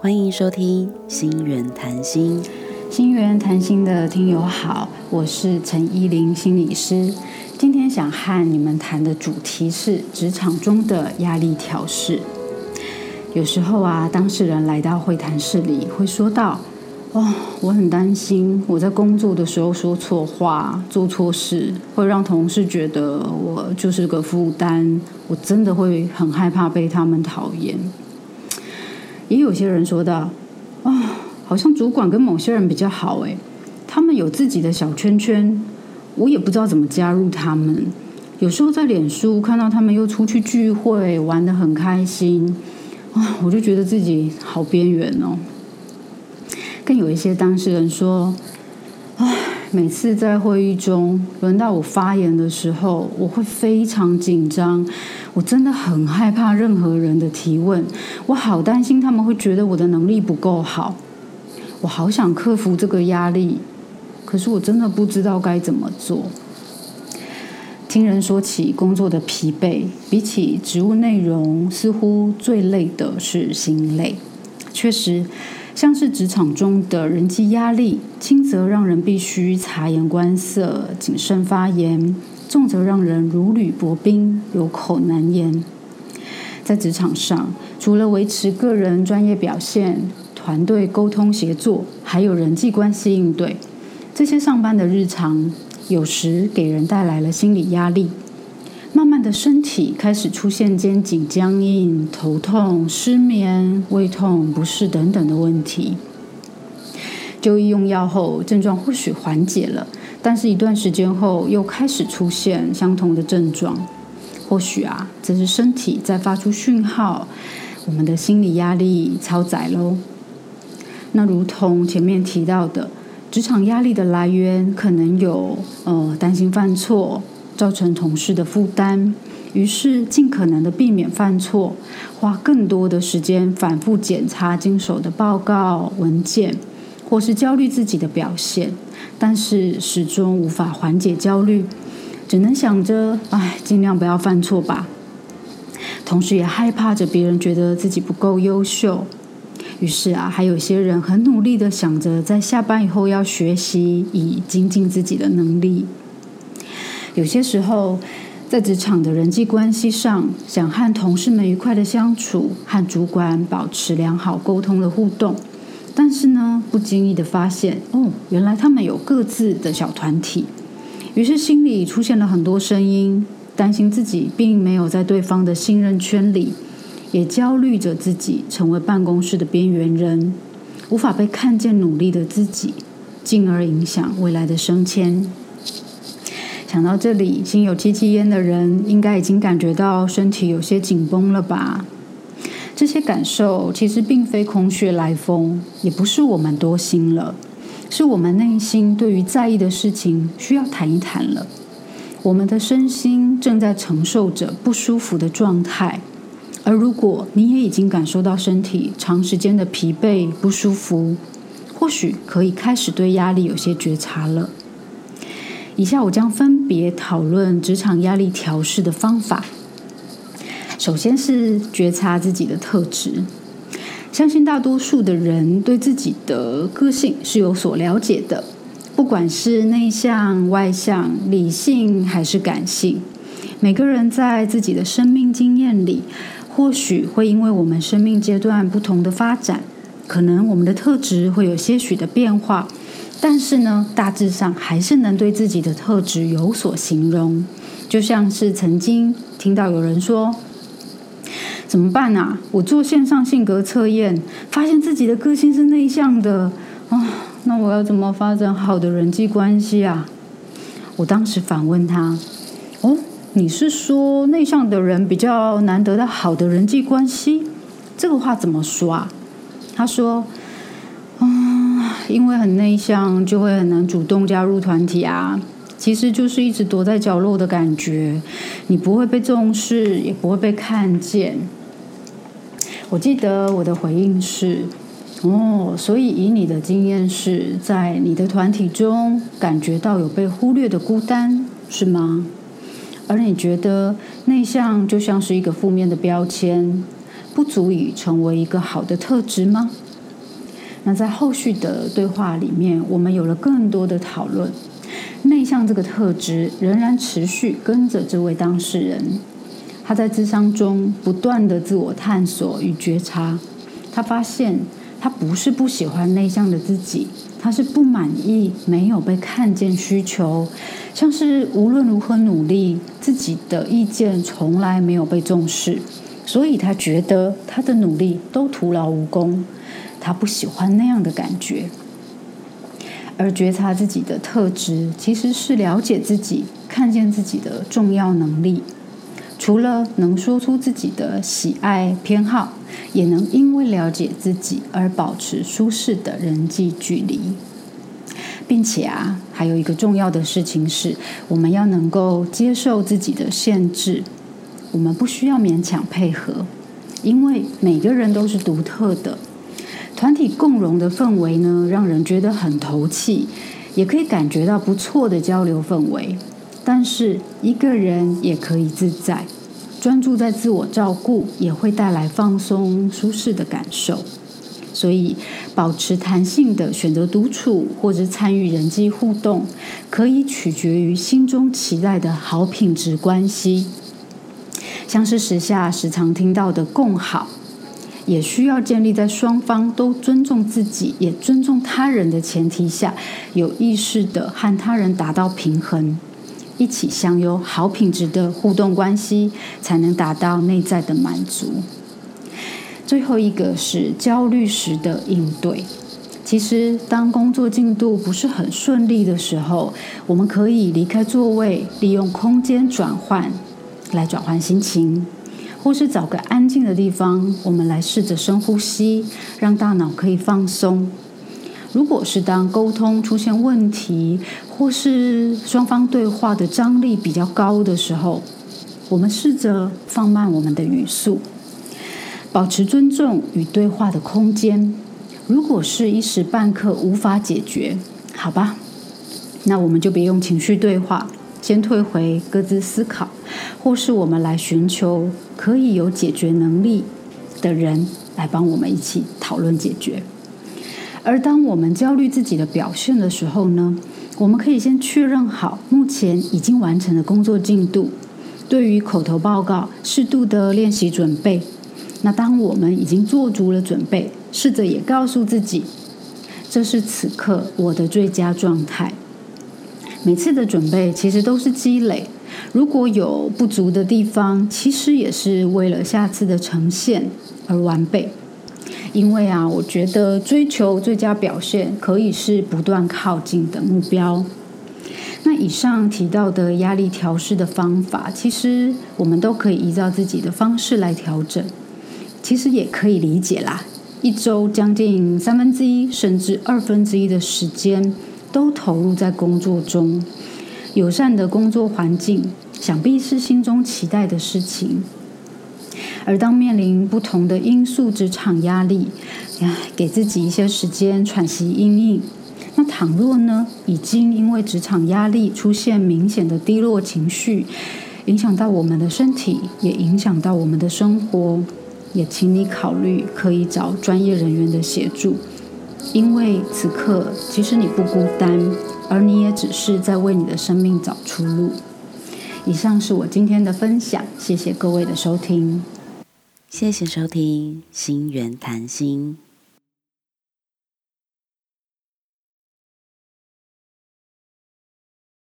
欢迎收听心源谈心。心源谈心的听友好，我是陈依林心理师。今天想和你们谈的主题是职场中的压力调试。有时候啊，当事人来到会谈室里，会说到：“哦，我很担心，我在工作的时候说错话、做错事，会让同事觉得我就是个负担。我真的会很害怕被他们讨厌。”也有些人说到：“啊，好像主管跟某些人比较好，诶，他们有自己的小圈圈，我也不知道怎么加入他们。有时候在脸书看到他们又出去聚会，玩得很开心，啊，我就觉得自己好边缘哦。”更有一些当事人说：“唉，每次在会议中轮到我发言的时候，我会非常紧张。”我真的很害怕任何人的提问，我好担心他们会觉得我的能力不够好。我好想克服这个压力，可是我真的不知道该怎么做。听人说起工作的疲惫，比起职务内容，似乎最累的是心累。确实，像是职场中的人际压力，轻则让人必须察言观色、谨慎发言。重则让人如履薄冰，有口难言。在职场上，除了维持个人专业表现、团队沟通协作，还有人际关系应对，这些上班的日常，有时给人带来了心理压力。慢慢的，身体开始出现肩颈僵硬、头痛、失眠、胃痛、不适等等的问题。就医用药后，症状或许缓解了。但是，一段时间后又开始出现相同的症状，或许啊，这是身体在发出讯号，我们的心理压力超载喽。那如同前面提到的，职场压力的来源可能有呃担心犯错，造成同事的负担，于是尽可能的避免犯错，花更多的时间反复检查经手的报告文件，或是焦虑自己的表现。但是始终无法缓解焦虑，只能想着哎，尽量不要犯错吧。同时也害怕着别人觉得自己不够优秀。于是啊，还有些人很努力的想着在下班以后要学习，以精进自己的能力。有些时候，在职场的人际关系上，想和同事们愉快的相处，和主管保持良好沟通的互动。但是呢，不经意的发现，哦，原来他们有各自的小团体，于是心里出现了很多声音，担心自己并没有在对方的信任圈里，也焦虑着自己成为办公室的边缘人，无法被看见努力的自己，进而影响未来的升迁。想到这里，心有戚戚焉的人，应该已经感觉到身体有些紧绷了吧？这些感受其实并非空穴来风，也不是我们多心了，是我们内心对于在意的事情需要谈一谈了。我们的身心正在承受着不舒服的状态，而如果你也已经感受到身体长时间的疲惫不舒服，或许可以开始对压力有些觉察了。以下我将分别讨论职场压力调试的方法。首先是觉察自己的特质，相信大多数的人对自己的个性是有所了解的，不管是内向、外向、理性还是感性，每个人在自己的生命经验里，或许会因为我们生命阶段不同的发展，可能我们的特质会有些许的变化，但是呢，大致上还是能对自己的特质有所形容，就像是曾经听到有人说。怎么办啊？我做线上性格测验，发现自己的个性是内向的啊。那我要怎么发展好的人际关系啊？我当时反问他：“哦，你是说内向的人比较难得到好的人际关系？这个话怎么说啊？”他说：“嗯，因为很内向，就会很难主动加入团体啊。其实就是一直躲在角落的感觉，你不会被重视，也不会被看见。”我记得我的回应是：哦，所以以你的经验是在你的团体中感觉到有被忽略的孤单，是吗？而你觉得内向就像是一个负面的标签，不足以成为一个好的特质吗？那在后续的对话里面，我们有了更多的讨论。内向这个特质仍然持续跟着这位当事人，他在智商中不断的自我探索与觉察。他发现他不是不喜欢内向的自己，他是不满意没有被看见需求，像是无论如何努力，自己的意见从来没有被重视，所以他觉得他的努力都徒劳无功。他不喜欢那样的感觉。而觉察自己的特质，其实是了解自己、看见自己的重要能力。除了能说出自己的喜爱偏好，也能因为了解自己而保持舒适的人际距离。并且啊，还有一个重要的事情是，我们要能够接受自己的限制。我们不需要勉强配合，因为每个人都是独特的。团体共融的氛围呢，让人觉得很投气，也可以感觉到不错的交流氛围。但是一个人也可以自在，专注在自我照顾，也会带来放松、舒适的感受。所以，保持弹性的选择独处或者参与人际互动，可以取决于心中期待的好品质关系，像是时下时常听到的共好。也需要建立在双方都尊重自己，也尊重他人的前提下，有意识的和他人达到平衡，一起享有好品质的互动关系，才能达到内在的满足。最后一个是焦虑时的应对。其实，当工作进度不是很顺利的时候，我们可以离开座位，利用空间转换来转换心情。或是找个安静的地方，我们来试着深呼吸，让大脑可以放松。如果是当沟通出现问题，或是双方对话的张力比较高的时候，我们试着放慢我们的语速，保持尊重与对话的空间。如果是一时半刻无法解决，好吧，那我们就别用情绪对话。先退回，各自思考，或是我们来寻求可以有解决能力的人来帮我们一起讨论解决。而当我们焦虑自己的表现的时候呢，我们可以先确认好目前已经完成的工作进度，对于口头报告适度的练习准备。那当我们已经做足了准备，试着也告诉自己，这是此刻我的最佳状态。每次的准备其实都是积累，如果有不足的地方，其实也是为了下次的呈现而完备。因为啊，我觉得追求最佳表现可以是不断靠近的目标。那以上提到的压力调试的方法，其实我们都可以依照自己的方式来调整。其实也可以理解啦，一周将近三分之一甚至二分之一的时间。都投入在工作中，友善的工作环境，想必是心中期待的事情。而当面临不同的因素，职场压力，呀，给自己一些时间喘息、应应。那倘若呢，已经因为职场压力出现明显的低落情绪，影响到我们的身体，也影响到我们的生活，也请你考虑可以找专业人员的协助。因为此刻其实你不孤单，而你也只是在为你的生命找出路。以上是我今天的分享，谢谢各位的收听。谢谢收听《心源谈心》。